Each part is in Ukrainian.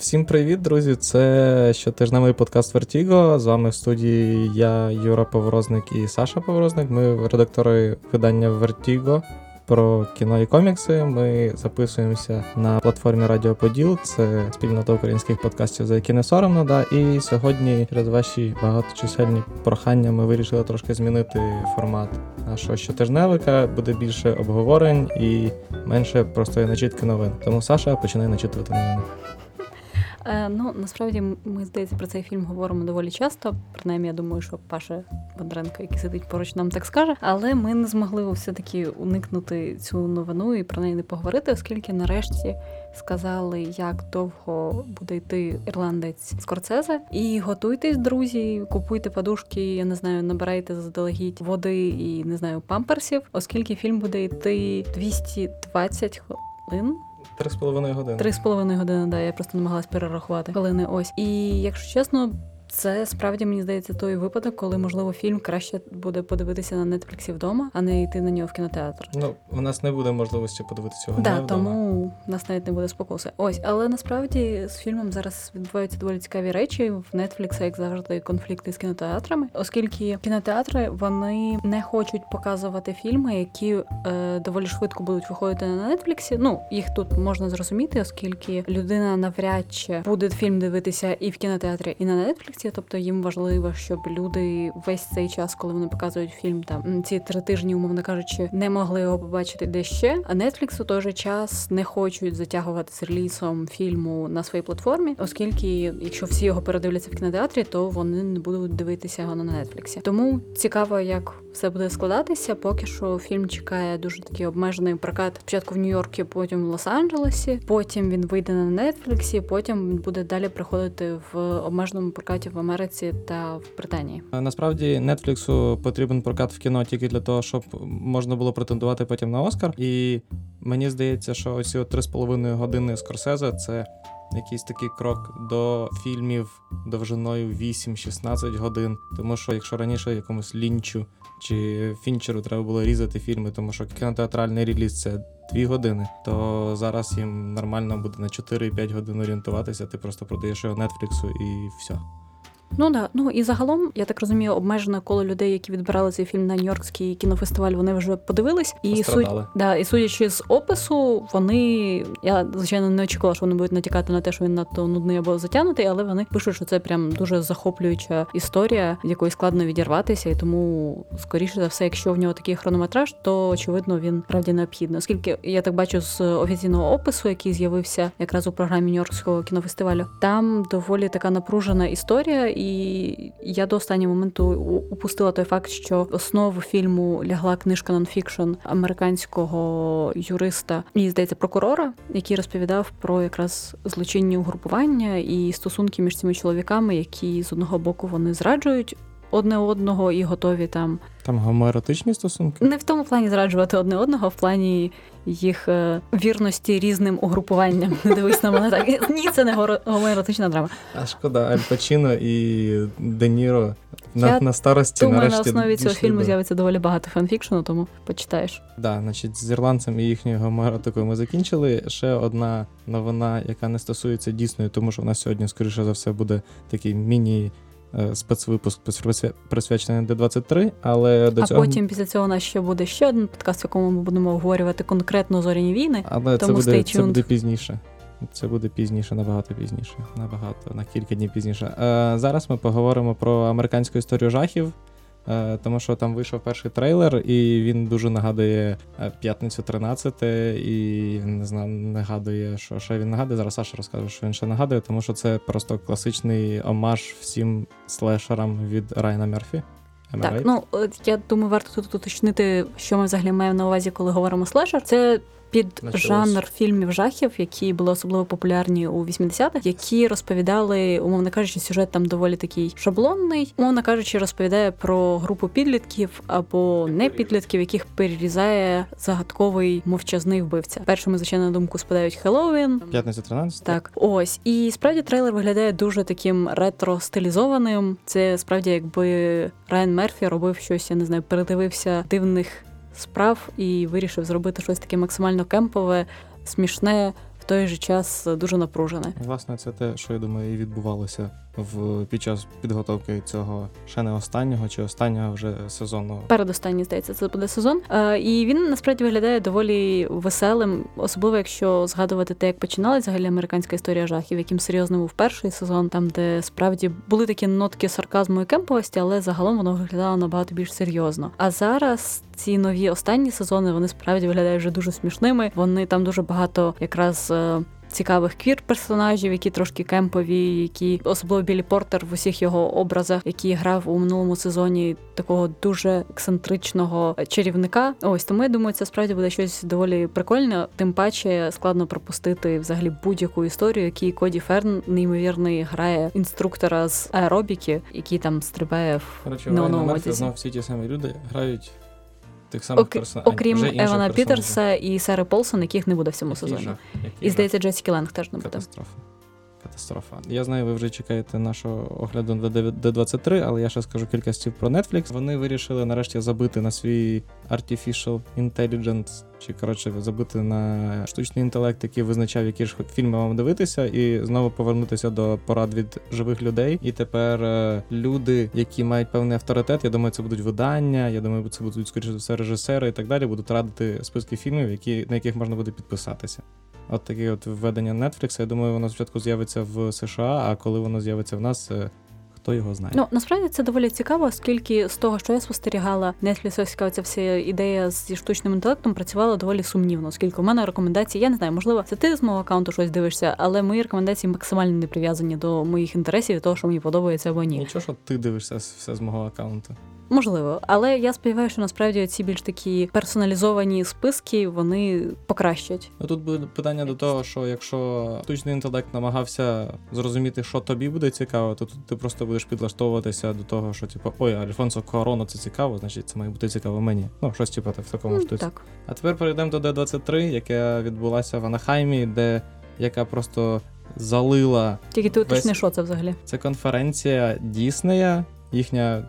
Всім привіт, друзі! Це щотижневий подкаст Vertigo. З вами в студії я, Юра Поворозник і Саша Поворозник. Ми редактори видання Vertigo про кіно і комікси. Ми записуємося на платформі Радіо Поділ. Це спільнота українських подкастів, за які не соромно. Да. І сьогодні, через ваші багаточисельні прохання, ми вирішили трошки змінити формат нашого щотижневика. Буде більше обговорень і менше простої начітки новин. Тому Саша починає начитувати новини. Е, ну насправді ми здається про цей фільм говоримо доволі часто. Принаймні, я думаю, що Паша Бондренко, який сидить поруч, нам так скаже. Але ми не змогли все таки уникнути цю новину і про неї не поговорити, оскільки нарешті сказали, як довго буде йти ірландець Скорцезе. І готуйтесь, друзі, купуйте подушки, я не знаю, набирайте заздалегідь води і не знаю памперсів, оскільки фільм буде йти 220 хвилин. Три з половиною години. Три з половиною години, да, я просто намагалась перерахувати коли не Ось. І якщо чесно, це справді мені здається той випадок, коли можливо фільм краще буде подивитися на нетфліксі вдома, а не йти на нього в кінотеатр. Ну у нас не буде можливості подивитися його да, вдома. тому у нас навіть не буде спокуси. Ось, але насправді з фільмом зараз відбуваються доволі цікаві речі. В Netflix, як завжди, конфлікти з кінотеатрами, оскільки кінотеатри вони не хочуть показувати фільми, які е, доволі швидко будуть виходити на Netflix. Ну їх тут можна зрозуміти, оскільки людина навряд чи буде фільм дивитися і в кінотеатрі, і на Netflix контексті, тобто їм важливо, щоб люди весь цей час, коли вони показують фільм, там ці три тижні, умовно кажучи, не могли його побачити де ще. А Netflix у той же час не хочуть затягувати з релізом фільму на своїй платформі, оскільки, якщо всі його передивляться в кінотеатрі, то вони не будуть дивитися його на Netflix. Тому цікаво, як все буде складатися. Поки що фільм чекає дуже такий обмежений прокат. Спочатку в Нью-Йорку, потім в Лос-Анджелесі. Потім він вийде на Netflix, Потім буде далі приходити в обмеженому прокаті в Америці та в Британії. Насправді Нетфліксу потрібен прокат в кіно тільки для того, щоб можна було претендувати потім на Оскар. І мені здається, що оці три з половиною години Скорсезе це. Якийсь такий крок до фільмів довжиною 8-16 годин. Тому що якщо раніше якомусь лінчу чи фінчеру треба було різати фільми, тому що кінотеатральний реліз це 2 години, то зараз їм нормально буде на 4-5 годин орієнтуватися. Ти просто продаєш його Нетфліксу і все. Ну да, ну і загалом, я так розумію, обмежене коло людей, які відбирали цей фільм на Нью-Йоркський кінофестиваль, вони вже подивились. І судь, да, і судячи з опису, вони я звичайно не очікувала, що вони будуть натякати на те, що він надто нудний або затягнутий, але вони пишуть, що це прям дуже захоплююча історія, від якої складно відірватися, і тому, скоріше за все, якщо в нього такий хронометраж, то очевидно він правді необхідний. Оскільки я так бачу з офіційного опису, який з'явився якраз у програмі Нью-Йоркського кінофестивалю, там доволі така напружена історія і я до останнього моменту упустила той факт, що основу фільму лягла книжка нонфікшн американського юриста і здається прокурора, який розповідав про якраз злочинні угрупування і стосунки між цими чоловіками, які з одного боку вони зраджують одне одного і готові там. Там гомоеротичні стосунки? Не в тому плані зраджувати одне одного, а в плані їх е, вірності різним угрупуванням. Не дивись на мене так. Ні, це не гомоеротична драма. А шкода, Аль Пачино і Де Ніро на, на старості думаю, нарешті на основі цього фільму з'явиться доволі багато фанфікшену, тому почитаєш. Так, да, значить, з ірландцем і їхньою гомоеротикою ми закінчили. Ще одна новина, яка не стосується дійсної, тому що в нас сьогодні, скоріше за все, буде такий міні. Е, спецвипуск присвячений Д-23, але до а цього... потім після цього у нас ще буде ще один подкаст, в якому ми будемо обговорювати конкретно зоряні війни. Але тому це буде, це буде пізніше. Це буде пізніше, набагато пізніше, набагато на кілька днів пізніше. Е, Зараз ми поговоримо про американську історію жахів. Е, тому що там вийшов перший трейлер, і він дуже нагадує е, п'ятницю 13 і не знаю, нагадує, що що він нагадує. Зараз Саша розкаже, що він ще нагадує, тому що це просто класичний омаж всім слешерам від Райана Мерфі. Так, ну я думаю, варто тут уточнити, що ми взагалі маємо на увазі, коли говоримо слешер. Це під жанр фільмів жахів, які були особливо популярні у 80-х, які розповідали, умовно кажучи, сюжет там доволі такий шаблонний, умовно кажучи, розповідає про групу підлітків або не підлітків, яких перерізає загадковий мовчазний вбивця. Першими звичайно на думку спадають Хеллоуін. П'ятниця 13. Так, ось і справді трейлер виглядає дуже таким ретро стилізованим. Це справді, якби Райан Мерфі робив щось, я не знаю, передивився дивних справ і вирішив зробити щось таке максимально кемпове, смішне. В той же час дуже напружене. Власне, це те, що я думаю, і відбувалося в під час підготовки цього ще не останнього чи останнього вже сезону. Передостанній, здається, це буде сезон. Е, і він насправді виглядає доволі веселим, особливо якщо згадувати те, як починалась взагалі американська історія жахів, яким серйозним був перший сезон, там де справді були такі нотки сарказму і кемповості, але загалом воно виглядало набагато більш серйозно. А зараз ці нові останні сезони вони справді виглядають вже дуже смішними. Вони там дуже багато якраз. Цікавих квір персонажів, які трошки кемпові, які особливо Білі Портер в усіх його образах, який грав у минулому сезоні такого дуже ексцентричного чарівника. Ось тому я думаю, це справді буде щось доволі прикольне. Тим паче складно пропустити взагалі будь-яку історію, який Коді Ферн неймовірний грає інструктора з аеробіки, який там стрибає в Коротше, на Райана новому Мерфі, одязі. знов всі ті самі люди грають тих самих Ок... персонажів. окрім Евана Пітерса і Сари Полсон, яких не буде в цьому сезоні. І здається, Джесіки Ленг теж не буде. Катастрофа. Катастрофа. Я знаю, ви вже чекаєте нашого огляду на D23, але я ще скажу кілька слів про Netflix. Вони вирішили нарешті забити на свій Artificial Intelligence, чи коротше забити на штучний інтелект, який визначав, які ж фільми вам дивитися, і знову повернутися до порад від живих людей. І тепер е, люди, які мають певний авторитет, я думаю, це будуть видання. Я думаю, це будуть скоріше за все режисери і так далі. Будуть радити списки фільмів, які на яких можна буде підписатися. От таке от введення Netflix. Я думаю, воно спочатку з'явиться в США, а коли воно з'явиться в нас, е, хто його знає. Ну насправді це доволі цікаво, оскільки з того, що я спостерігала, Netflix, ця вся ідея зі штучним інтелектом працювала доволі сумнівно, оскільки у мене рекомендації, я не знаю, можливо, це ти з мого аккаунту щось дивишся, але мої рекомендації максимально не прив'язані до моїх інтересів і того, що мені подобається або ні. Нічого, що ти дивишся все з мого аккаунту. Можливо, але я сподіваюся, що насправді ці більш такі персоналізовані списки вони покращать. Ну тут буде питання до того, що якщо штучний інтелект намагався зрозуміти, що тобі буде цікаво, то тут ти просто будеш підлаштовуватися до того, що типу, ой, Альфонсо Куароно це цікаво, значить це має бути цікаво мені. Ну, щось типу в такому М, штуці. Так. А тепер перейдемо до D23, яка відбулася в Анахаймі, де яка просто залила Тільки ти уточни, Весь- що це взагалі. Це конференція Діснея, їхня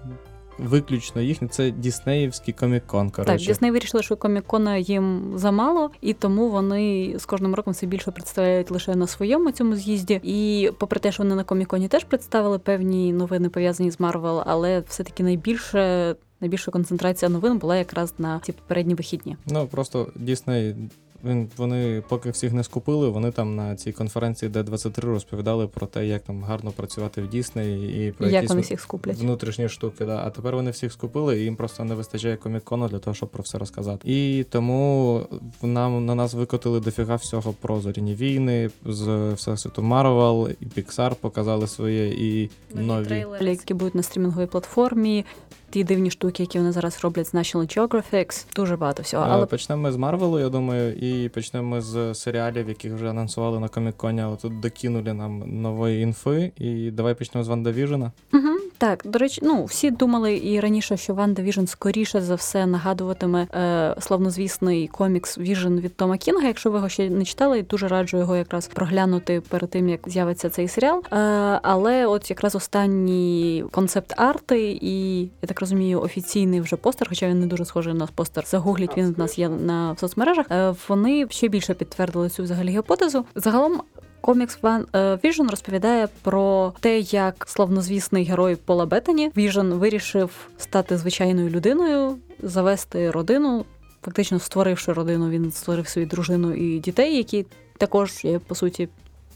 виключно їхня, це Діснеївський комік-кон. Так, Дісней вирішили, що комікона їм замало, і тому вони з кожним роком все більше представляють лише на своєму цьому з'їзді. І попри те, що вони на коміконі теж представили певні новини пов'язані з Марвел, але все-таки найбільше. Найбільша концентрація новин була якраз на ці попередні вихідні. Ну просто Дісней. Він вони поки всіх не скупили, вони там на цій конференції D23 розповідали про те, як там гарно працювати в Діснеї і про Як якісь вони всіх скуплять? внутрішні штуки. Да. А тепер вони всіх скупили, і їм просто не вистачає комікону для того, щоб про все розказати. І тому нам на нас викотили дофіга всього про зоряні війни з всесвіту Марвел і Pixar показали своє і нові. які будуть на стрімінговій платформі. Ті дивні штуки, які вони зараз роблять з National Geographic, дуже багато всього. Але Але почнемо ми з Марвелу, я думаю, і почнемо ми з серіалів, яких вже анонсували на коміконі, але тут докинули нам нової інфи. І давай почнемо з Ванда Віжена. Угу, так, до речі, ну всі думали і раніше, що Ванда Віжн скоріше за все нагадуватиме е, славнозвісний комікс Віжн від Тома Кінга. Якщо ви його ще не читали, дуже раджу його якраз проглянути перед тим, як з'явиться цей серіал. Е, але от якраз останні концепт-арти, і я так розумію, офіційний вже постер, хоча він не дуже схожий на постер. Загугліть він в нас є на соцмережах. Е, вони ще більше підтвердили цю взагалі гіпотезу. Загалом Комікс Ван Віжн розповідає про те, як славнозвісний герой Пола Беттані Віжн вирішив стати звичайною людиною, завести родину. Фактично створивши родину, він створив свою дружину і дітей, які також є по суті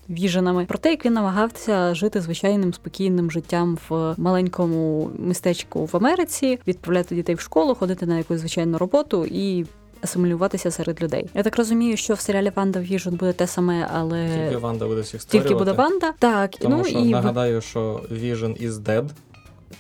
віженами. Про те, як він намагався жити звичайним спокійним життям в маленькому містечку в Америці, відправляти дітей в школу, ходити на якусь звичайну роботу і асимілюватися серед людей. Я так розумію, що в серіалі Ванда Віжн буде те саме, але Тільки Ванда буде всіх тільки буде Ванда. Так, Тому ну що і нагадаю, що Vision is dead.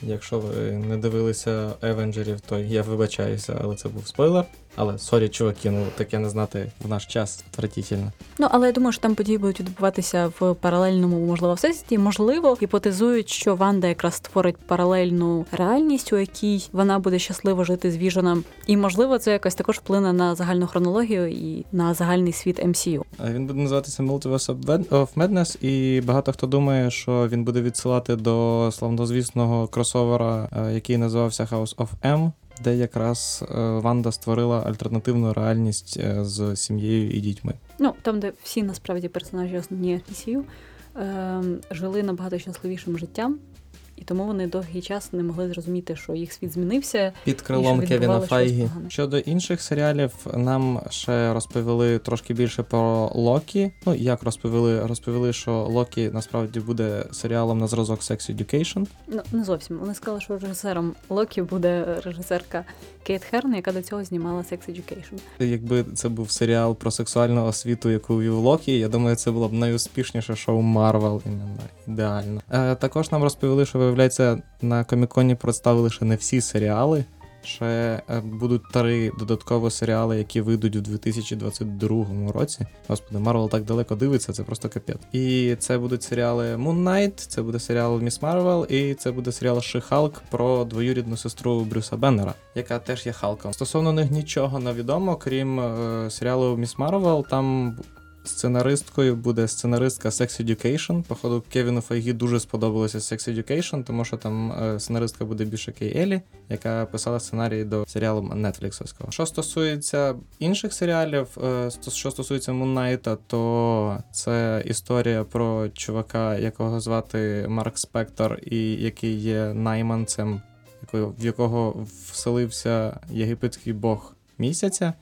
Якщо ви не дивилися Евенджерів, то я вибачаюся, але це був спойлер. Але sorry, чуваки, ну таке не знати в наш час отвратительно. Ну, але я думаю, що там події будуть відбуватися в паралельному, можливо, всесвіті. Можливо, гіпотезують, що Ванда якраз створить паралельну реальність, у якій вона буде щасливо жити з Віженом. І можливо, це якось також вплине на загальну хронологію і на загальний світ MCU. Він буде називатися Multiverse of Madness, і багато хто думає, що він буде відсилати до славнозвісного кросовера, е, який називався House of M, де якраз е, Ванда створила альтернативну реальність е, з сім'єю і дітьми. Ну, там, де всі насправді персонажі основні DCU, ем, жили набагато щасливішим життям, і тому вони довгий час не могли зрозуміти, що їх світ змінився. Під крилом Кевіна Файгі. Щодо інших серіалів, нам ще розповіли трошки більше про Локі. Ну як розповіли? Розповіли, що Локі насправді буде серіалом на зразок Sex Education. Ну, не зовсім. Вони сказали, що режисером Локі буде режисерка Кейт Херн, яка до цього знімала Sex Education. Якби це був серіал про сексуальну освіту, яку вів Локі, я думаю, це було б найуспішніше шоу Марвел. Іменно ідеально. Е, також нам розповіли, що виявляється на коміконі представили ще не всі серіали. Ще е, будуть три додаткові серіали, які вийдуть у 2022 році. Господи, Марвел так далеко дивиться, це просто капець. І це будуть серіали Moon Knight, це буде серіал Міс Марвел, і це буде серіал She-Hulk про двоюрідну сестру Брюса Беннера, яка теж є Халком. Стосовно них нічого не відомо, крім е, серіалу Міс Марвел, там. Сценаристкою буде сценаристка Sex Education. Походу, Кевіну Файгі дуже сподобалося Sex Education, тому що там е, сценаристка буде більше Кей Елі, яка писала сценарій до серіалу Нетфліксовського. Що стосується інших серіалів, е, що стосується Муннайта, то це історія про чувака, якого звати Марк Спектор, і який є найманцем, в якого вселився єгипетський бог місяця.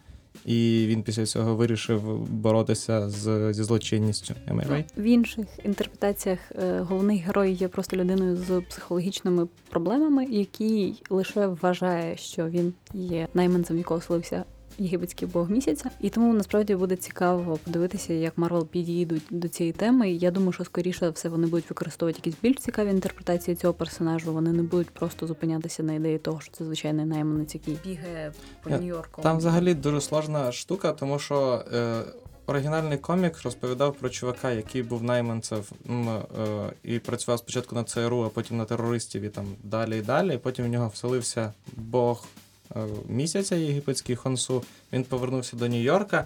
І він після цього вирішив боротися з, зі злочинністю. Am? В інших інтерпретаціях е, головний герой є просто людиною з психологічними проблемами, який лише вважає, що він є найманцем, якого слився єгипетський бог місяця. І тому насправді буде цікаво подивитися, як Марвел підійдуть до цієї теми. Я думаю, що скоріше все вони будуть використовувати якісь більш цікаві інтерпретації цього персонажу. Вони не будуть просто зупинятися на ідеї того, що це звичайний найманець, який бігає по Я- Нью-Йорку. Там взагалі дуже сложна штука, тому що е, оригінальний комік розповідав про чувака, який був найманцем е, і працював спочатку на ЦРУ, а потім на терористів і там далі і далі. Потім в нього вселився Бог е, місяця єгипетський Хонсу. Він повернувся до Нью-Йорка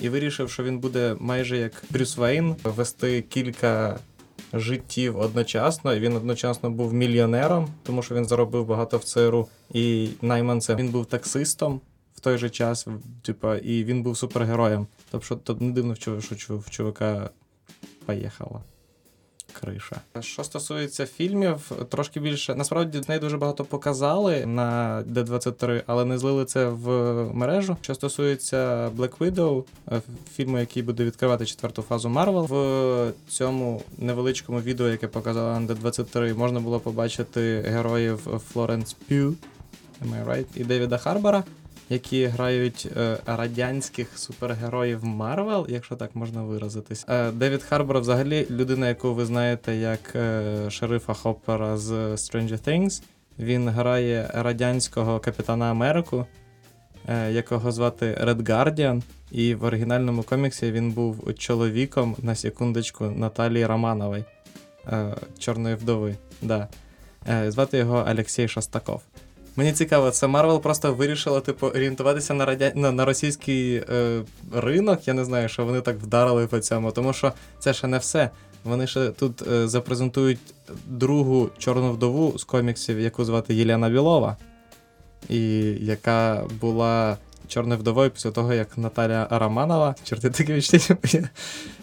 і вирішив, що він буде майже як Брюс Вейн вести кілька. Життів одночасно, і він одночасно був мільйонером, тому що він заробив багато в ЦРУ і найманцем. Він був таксистом в той же час, типа, і він був супергероєм. Тобто, то не дивно, що в чувака поїхала. Криша. Що стосується фільмів, трошки більше. Насправді з неї дуже багато показали на D23, але не злили це в мережу. Що стосується Black Widow, е, фільму, який буде відкривати четверту фазу Marvel, в цьому невеличкому відео, яке показала на D23, можна було побачити героїв Флоренс П'ю, Am I right? і Девіда Харбора, які грають е, радянських супергероїв Марвел, якщо так можна виразитись. Е, Девід Харбор взагалі людина, яку ви знаєте як е, шерифа Хоппера з Stranger Things. Він грає радянського капітана Америку, е, якого звати Red Guardian. І в оригінальному коміксі він був чоловіком на секундочку Наталії Романової, е, Чорної вдови. Да. Е, Звати його Олексій Шостаков. Мені цікаво, це Марвел просто вирішила, типу, орієнтуватися на радя... на, на російський е, ринок. Я не знаю, що вони так вдарили по цьому, тому що це ще не все. Вони ще тут е, запрезентують другу чорну вдову з коміксів, яку звати Єлена Білова, і яка була чорною вдовою після того, як Наталя Романова, чорти таке відчуття,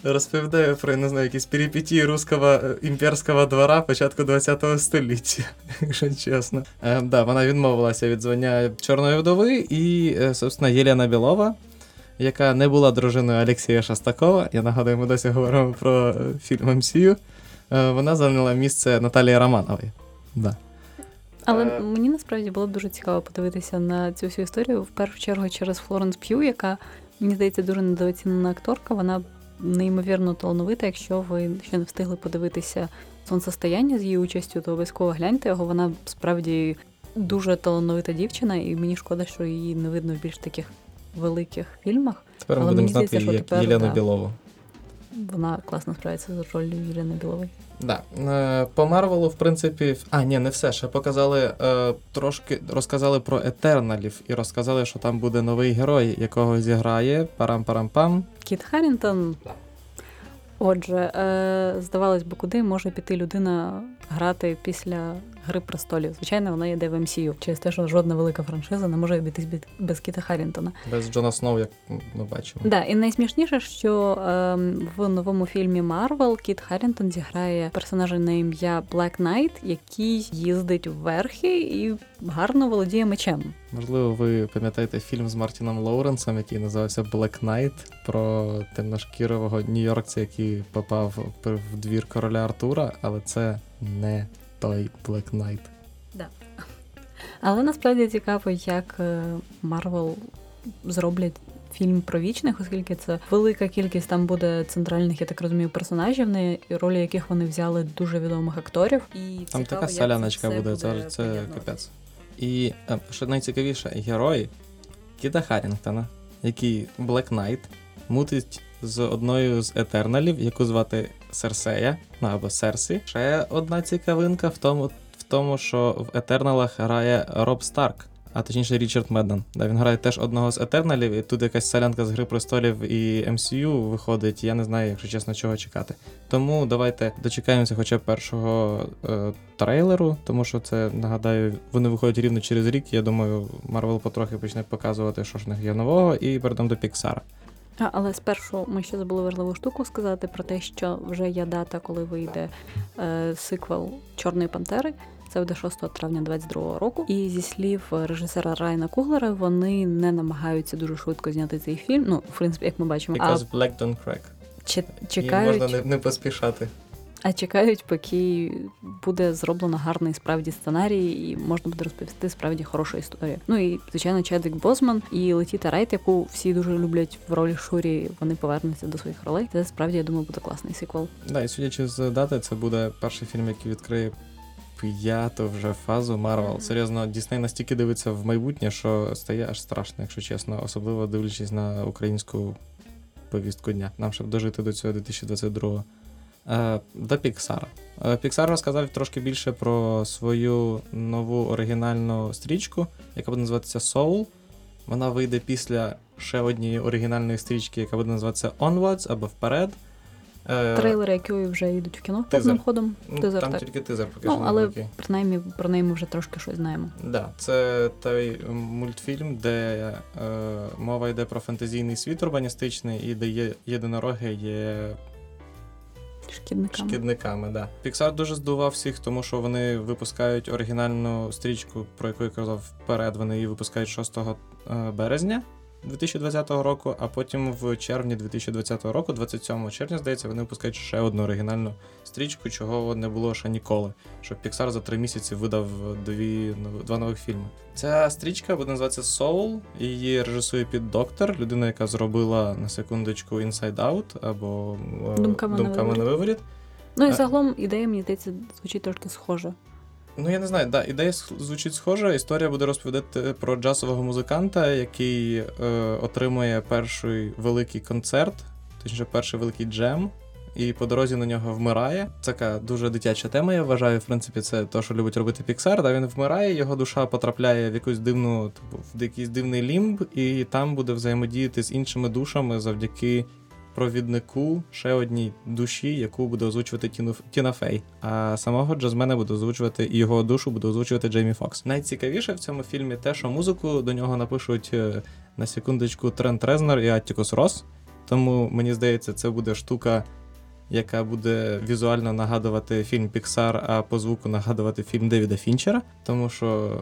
я розповідаю про, не знаю, якісь перипетії руського е, імперського двора початку 20 століття, якщо чесно. Е, да, вона відмовилася від звання чорної вдови, і, е, собственно, Єлена Білова, яка не була дружиною Олексія Шостакова, я нагадую, ми досі говоримо про е, фільм е, вона зайняла місце Наталії Романової. Да. Але Е. мені насправді було б дуже цікаво подивитися на цю всю історію в першу чергу через Флоренс П'ю, яка мені здається дуже недооцінена акторка. Вона неймовірно талановита. Якщо ви ще не встигли подивитися сонцестояння з її участю, то обов'язково гляньте його. Вона справді дуже талановита дівчина, і мені шкода, що її не видно в більш таких великих фільмах. Тепер ми Але будемо мені знати здається, що як тепер, Єлену. Білову. Вона класно справляється з ролью Єліни Білової. Да. Е, По Марвелу, в принципі, а, ні, не все. Ще показали е, трошки розказали про Етерналів і розказали, що там буде новий герой, якого зіграє парам-парам-пам. Кіт Харрінтон. Да. Отже, е, здавалось би, куди може піти людина грати після Гри престолів. Звичайно, вона йде в MCU, через те, що жодна велика франшиза не може обійтись без- Кіта Харрінтона. Без Джона Сноу, як ми бачимо. Да, і найсмішніше, що ем, в новому фільмі Марвел Кіт Харрінтон зіграє персонажа на ім'я Black Knight, який їздить верхи і гарно володіє мечем. Можливо, ви пам'ятаєте фільм з Мартіном Лоуренсом, який називався Black Knight, про темношкірового нью-йоркця, який попав в двір короля Артура, але це не той Black Knight. Але насправді цікаво, як Марвел зроблять. Фільм про вічних, оскільки це велика кількість там буде центральних, я так розумію, персонажів, на ролі яких вони взяли дуже відомих акторів. І Там цікаво, така як соляночка все буде, це, це капець. І е, що найцікавіше, герой Кіта Харрінгтона, який Black Knight, мутить з одною з етерналів, яку звати Серсея, ну або Серсі. Ще одна цікавинка в тому, в тому, що в Етерналах грає Роб Старк. А точніше Річард Меддан. Да, він грає теж одного з Етерналів, і тут якась солянка з Гри престолів і MCU виходить. Я не знаю, якщо чесно, чого чекати. Тому давайте дочекаємося хоча б першого е, трейлеру, тому що це нагадаю, вони виходять рівно через рік. Я думаю, Марвел потрохи почне показувати, що ж в них є нового, і перейдемо до Піксара. А, але спершу ми ще забули важливу штуку сказати про те, що вже є дата, коли вийде е, сиквел Чорної Пантери. Це буде 6 травня 2022 року. І зі слів режисера Райна Куглера, вони не намагаються дуже швидко зняти цей фільм. Ну, в принципі, як ми бачимо, а Because Black Don't Crack. чи- І чекають, можна не, не поспішати. А чекають, поки буде зроблено гарний справді сценарій, і можна буде розповісти справді хорошу історію. Ну і звичайно, Чедвік Бозман і Летіта Райт, яку всі дуже люблять в ролі Шурі. Вони повернуться до своїх ролей. Це справді я думаю буде класний сиквел. Да, і судячи з дати, це буде перший фільм, який відкриє п'яту вже фазу Марвел. Серйозно, Дісней настільки дивиться в майбутнє, що стає аж страшно, якщо чесно, особливо дивлячись на українську повістку дня. Нам щоб дожити до цього 2022-го. Е, До Піксара. Піксар розказав трошки більше про свою нову оригінальну стрічку, яка буде називатися Soul. Вона вийде після ще однієї оригінальної стрічки, яка буде називатися Onwards або Вперед. Е, Трейлери, які вже йдуть в кіно повним ходом. Ну, Тизер, там так. тільки тизер поки Ну, що але невеликий. принаймні про неї ми вже трошки щось знаємо. Да, це той мультфільм, де е, мова йде про фантазійний світ урбаністичний, і де є єдинороги є Шкідниками. шкідниками. Да. Pixar дуже здивував всіх, тому що вони випускають оригінальну стрічку, про яку я казав вперед. Вони її випускають 6 е, березня. 2020 року, а потім в червні 2020 року, 27 червня, здається, вони випускають ще одну оригінальну стрічку, чого не було ще ніколи. Щоб Pixar за три місяці видав дві два нових фільми. Ця стрічка буде називатися Soul. Її режисує Піт Доктор, людина, яка зробила на секундочку Inside Out або е, Думками Думками на виворіт. виворіт. Ну і загалом ідея, мені здається, звучить трошки схоже. Ну, я не знаю, да, ідея звучить схожа. Історія буде розповідати про джазового музиканта, який е, отримує перший великий концерт, точніше, перший великий джем, і по дорозі на нього вмирає. Це така дуже дитяча тема, я вважаю. В принципі, це те, що любить робити Pixar. Да, він вмирає, його душа потрапляє в якусь дивну, типу, в якийсь дивний лімб, і там буде взаємодіяти з іншими душами завдяки провіднику ще одній душі, яку буде озвучувати Тіну, Тіна Фей. А самого джазмена буде озвучувати і його душу буде озвучувати Джеймі Фокс. Найцікавіше в цьому фільмі те, що музику до нього напишуть е, на секундочку Трент Резнер і Аттікус Рос. Тому мені здається, це буде штука, яка буде візуально нагадувати фільм Pixar, а по звуку нагадувати фільм Девіда Фінчера, тому що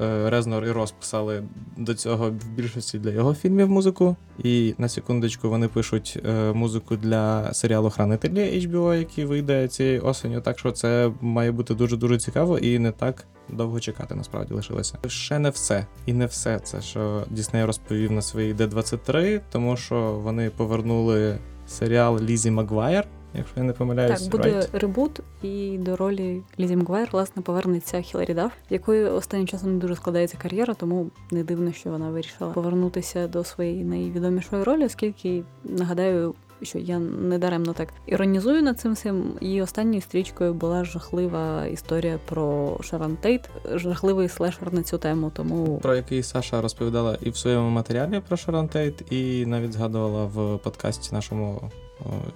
Резнор і Рос писали до цього в більшості для його фільмів музику. І на секундочку вони пишуть е, музику для серіалу Хранителі HBO, який вийде цієї осені. Так що це має бути дуже дуже цікаво і не так довго чекати, насправді лишилося. Ще не все. І не все це, що Дісней розповів на своїй D23, тому що вони повернули серіал Лізі Магуайр, якщо я не помиляюсь. Так, буде right? ребут, і до ролі Лізі Макгуайр, власне, повернеться Хіларі Дафф, якої останнім часом не дуже складається кар'єра, тому не дивно, що вона вирішила повернутися до своєї найвідомішої ролі, оскільки нагадаю. Що я недаремно так іронізую над цим всім. Її останньою стрічкою була жахлива історія про Шарон Тейт, жахливий слешер на цю тему. Тому про який Саша розповідала і в своєму матеріалі про Шарон Тейт, і навіть згадувала в подкасті нашому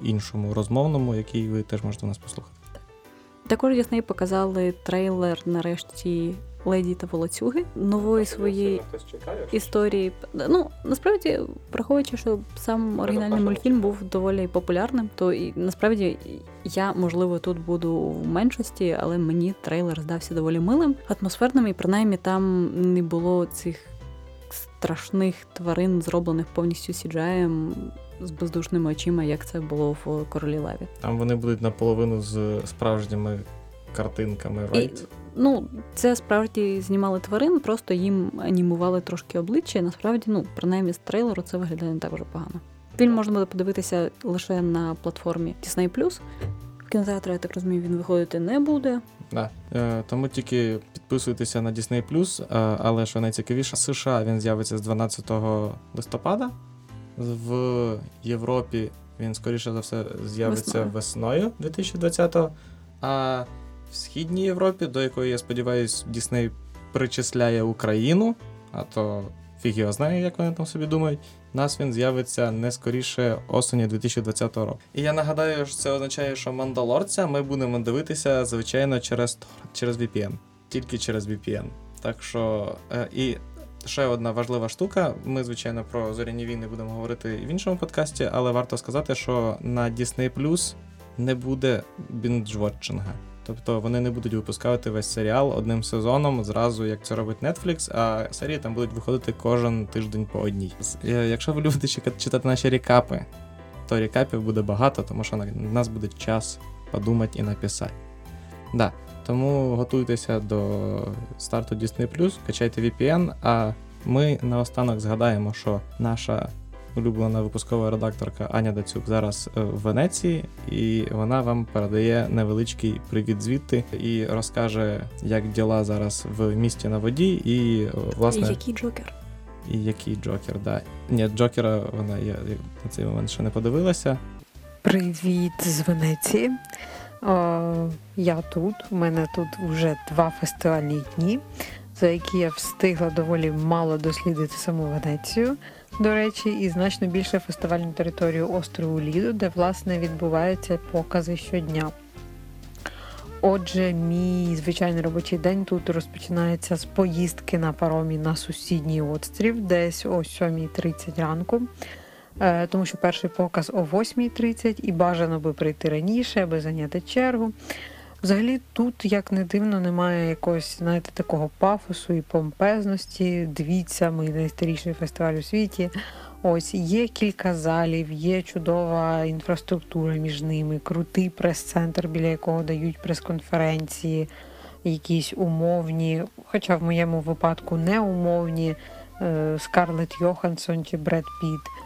іншому розмовному, який ви теж можете у нас послухати. Також Дісней показали трейлер нарешті Леді та Волоцюги нової своєї історії. Ну насправді, враховуючи, що сам оригінальний мультфільм був доволі популярним, то і насправді я можливо тут буду в меншості, але мені трейлер здався доволі милим, атмосферним, і принаймні там не було цих страшних тварин, зроблених повністю CGI з бездушними очима, як це було в королі Леві. Там вони будуть наполовину з справжніми картинками, І, ну, це справді знімали тварин, просто їм анімували трошки обличчя. і Насправді, ну, принаймні з трейлеру це виглядає не так вже погано. Фільм можна буде подивитися лише на платформі Disney+. В кінотеатрі, я так розумію, він виходити не буде. Да. Е, тому тільки підписуйтеся на Disney+, е, але що найцікавіше, США він з'явиться з 12 листопада. В Європі він, скоріше за все, з'явиться Весною. весною 2020-го. А в Східній Європі, до якої, я сподіваюся, Disney причисляє Україну, а то фіг його знає, як вони там собі думають. Нас він з'явиться не скоріше осені 2020 року. І я нагадаю, що це означає, що мандалорця ми будемо дивитися, звичайно, через, через VPN. Тільки через VPN. Так що. Е, і ще одна важлива штука. Ми, звичайно, про зоряні війни будемо говорити в іншому подкасті, але варто сказати, що на Disney Plus не буде бінджвотчинга. Тобто вони не будуть випускати весь серіал одним сезоном зразу, як це робить Netflix, а серії там будуть виходити кожен тиждень по одній. Е, Якщо ви любите читати наші рекапи, то рекапів буде багато, тому що на нас буде час подумати і написати. Да. Тому готуйтеся до старту Disney+, качайте VPN, а ми наостанок згадаємо, що наша улюблена випускова редакторка Аня Дацюк зараз е, в Венеції, і вона вам передає невеличкий привіт звідти і розкаже, як діла зараз в місті на воді, і е, власне І який Джокер? і який Джокер. Да. Ні, Джокера вона я, я на цей момент ще не подивилася. Привіт з Венеції. Я тут. У мене тут вже два фестивальні дні, за які я встигла доволі мало дослідити саму Венецію. До речі, і значно більше фестивальну територію острову Ліду, де власне відбуваються покази щодня. Отже, мій звичайний робочий день тут розпочинається з поїздки на паромі на сусідній острів, десь о 7.30 ранку. Е, Тому що перший показ о 8.30 і бажано би прийти раніше, аби зайняти чергу. Взагалі тут, як не дивно, немає якогось, знаєте, такого пафосу і помпезності. Дивіться, ми найстаріший фестиваль у світі. Ось є кілька залів, є чудова інфраструктура між ними, крутий прес-центр, біля якого дають прес-конференції, якісь умовні, хоча в моєму випадку не умовні, е, Скарлетт Йоханссон чи Бред Піт.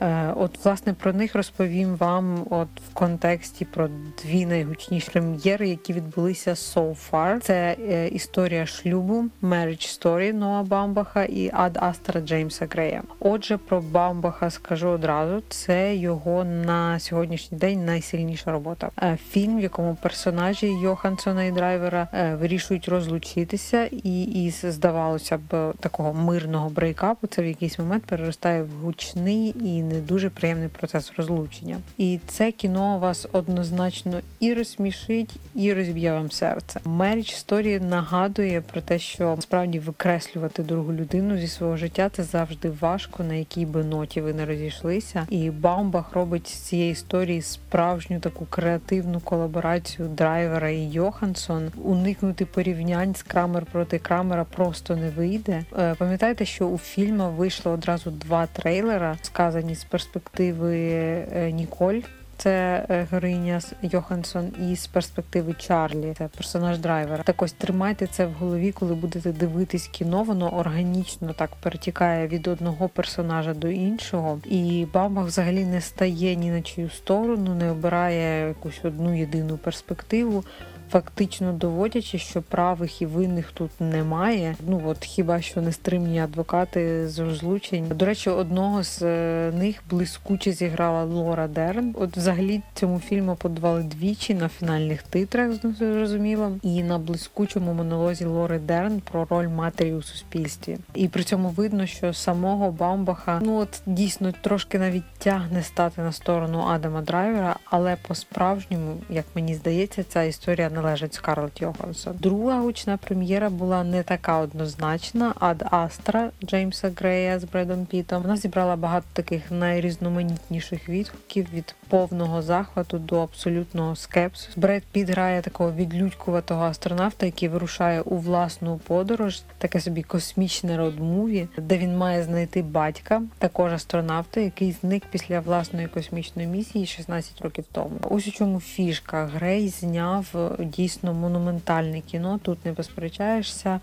Е, От, власне, про них розповім вам от в контексті про дві найгучніші прем'єри, які відбулися so far. Це е, історія шлюбу, Marriage Story Ноа Бамбаха і Ад Астра Джеймса Грея. Отже, про Бамбаха скажу одразу. Це його на сьогоднішній день найсильніша робота. Е, Фільм, в якому персонажі Йохансона і Драйвера е, вирішують розлучитися, і із здавалося б такого мирного breakup у, це в якийсь момент переростає в гучний і не дуже приємний процес розлучення. І це кіно вас однозначно і розсмішить, і розб'є вам серце. Marriage Story нагадує про те, що справді викреслювати другу людину зі свого життя це завжди важко, на якій би ноті ви не розійшлися. І Баумбах робить з цієї історії справжню таку креативну колаборацію драйвера і Йоханссон. Уникнути порівнянь з Крамер проти Крамера просто не вийде. Е, Пам'ятаєте, що у фільму вийшло одразу два трейлера, сказані з перспективи е, Ніколь. Це е, героїня з Йоханссон і з перспективи Чарлі, це персонаж драйвера. Так ось тримайте це в голові, коли будете дивитись кіно. Воно органічно так перетікає від одного персонажа до іншого, і Бамбах взагалі не стає ні на чию сторону, не обирає якусь одну єдину перспективу. Фактично доводячи, що правих і винних тут немає. Ну от хіба що нестримні адвокати з розлучень. До речі, одного з е, них блискуче зіграла Лора Дерн. От взагалі. Цьому фільму аплодували двічі на фінальних титрах, зрозуміло, і на блискучому монолозі Лори Дерн про роль матері у суспільстві. І при цьому видно, що самого Баумбаха ну от дійсно трошки навіть тягне стати на сторону Адама Драйвера, але по-справжньому, як мені здається, ця історія належить Скарлетт Йоханссон. Друга гучна прем'єра була не така однозначна. Ад Астра Джеймса Грея з Бредом Пітом. Вона зібрала багато таких найрізноманітніших відгуків від повного захвату до абсолютного скепсу. Бред Піт грає такого відлюдькуватого астронавта, який вирушає у власну подорож, таке собі космічне road movie, де він має знайти батька, також астронавта, який зник після власної космічної місії 16 років тому. Ось у чому фішка Грей зняв дійсно монументальне кіно. Тут не посперечаєшся.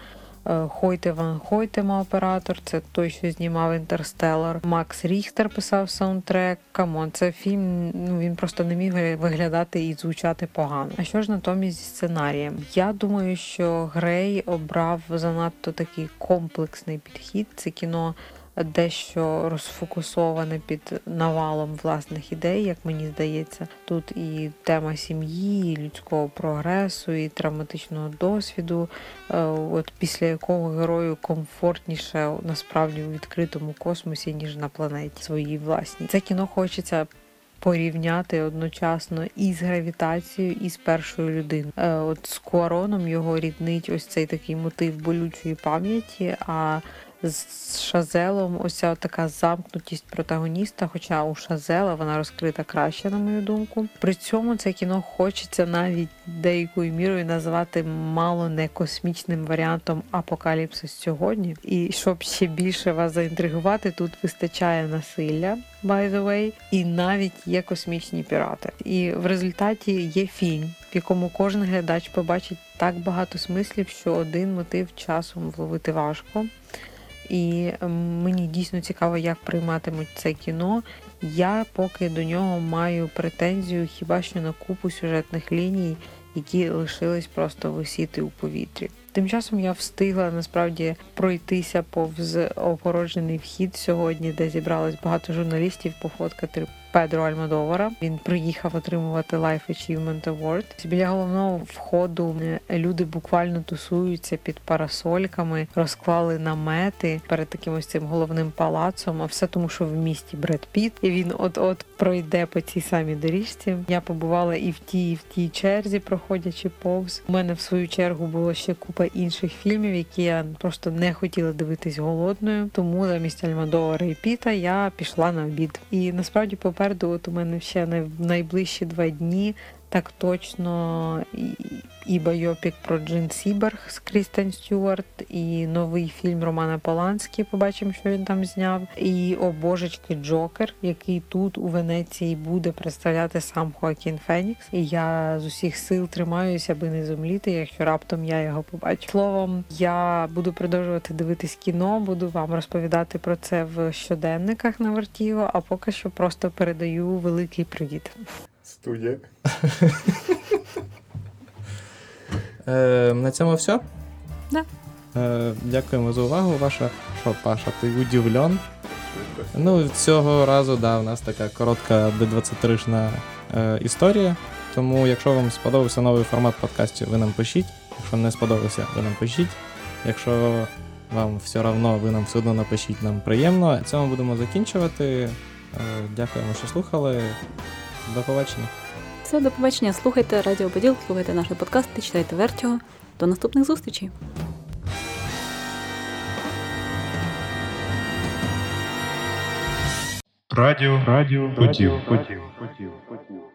Е, Хойте Ван Хойтема оператор, це той, що знімав Інтерстеллар. Макс Ріхтер писав саундтрек. Come on, це фільм. Ну він просто не міг виглядати і звучати погано. А що ж натомість зі сценарієм? Я думаю, що Грей обрав занадто такий комплексний підхід. Це кіно дещо розфокусоване під навалом власних ідей, як мені здається. Тут і тема сім'ї, і людського прогресу, і травматичного досвіду, е, от після якого герою комфортніше насправді у відкритому космосі, ніж на планеті своїй власній. Це кіно хочеться. Порівняти одночасно і з гравітацією, і з першою людиною. Е, от з Куароном його ріднить ось цей такий мотив болючої пам'яті. А з Шазелом ось така замкнутість протагоніста, хоча у Шазела вона розкрита краще, на мою думку. При цьому це кіно хочеться навіть деякою мірою назвати мало не космічним варіантом апокаліпсис сьогодні. І щоб ще більше вас заінтригувати, тут вистачає насилля, by the way, і навіть є космічні пірати. І в результаті є фільм, в якому кожен глядач побачить так багато смислів, що один мотив часом вловити важко. І ем, мені дійсно цікаво, як прийматимуть це кіно. Я поки до нього маю претензію хіба що на купу сюжетних ліній, які лишились просто висіти у повітрі. Тим часом я встигла насправді пройтися повз огороджений вхід сьогодні, де зібралось багато журналістів, пофоткати Педро Альмадовара. Він приїхав отримувати Life Achievement Award. Біля головного входу е, люди буквально тусуються під парасольками, розклали намети перед таким ось цим головним палацом. А все тому, що в місті Бред Піт, і він от-от пройде по цій самій доріжці. Я побувала і в тій, і в тій черзі, проходячи повз. У мене в свою чергу було ще купа інших фільмів, які я просто не хотіла дивитись голодною. Тому замість Альмодовара і Піта я пішла на обід. І насправді попереду, от у мене ще найближчі два дні. Так точно і, байопік про Джин Сіберг з Крістен Стюарт, і новий фільм Романа Поланскі. Побачимо, що він там зняв. І о божечки Джокер, який тут у Венеції буде представляти сам Хоакін Фенікс. І я з усіх сил тримаюся, аби не зомліти, якщо раптом я його побачу. Словом, я буду продовжувати дивитись кіно, буду вам розповідати про це в щоденниках на Вертіго, а поки що просто передаю великий привіт. Студія. Е, на цьому все. Да. Е, дякуємо за увагу. Ваша що, Паша, ти удивлен? Ну, цього разу, да, у нас така коротка Д23шна е, історія. Тому, якщо вам сподобався новий формат подкастів, ви нам пишіть. Якщо не сподобався, ви нам пишіть. Якщо вам все одно, ви нам все одно напишіть, нам приємно. Цьому будемо закінчувати. Е, дякуємо, що слухали. До побачення. Все, до побачення. Слухайте Радіо Поділ, слухайте наші подкасти, читайте Вертіго. До наступних зустрічей. Радіо, радіо, хотів, хотів, хотів, поділ.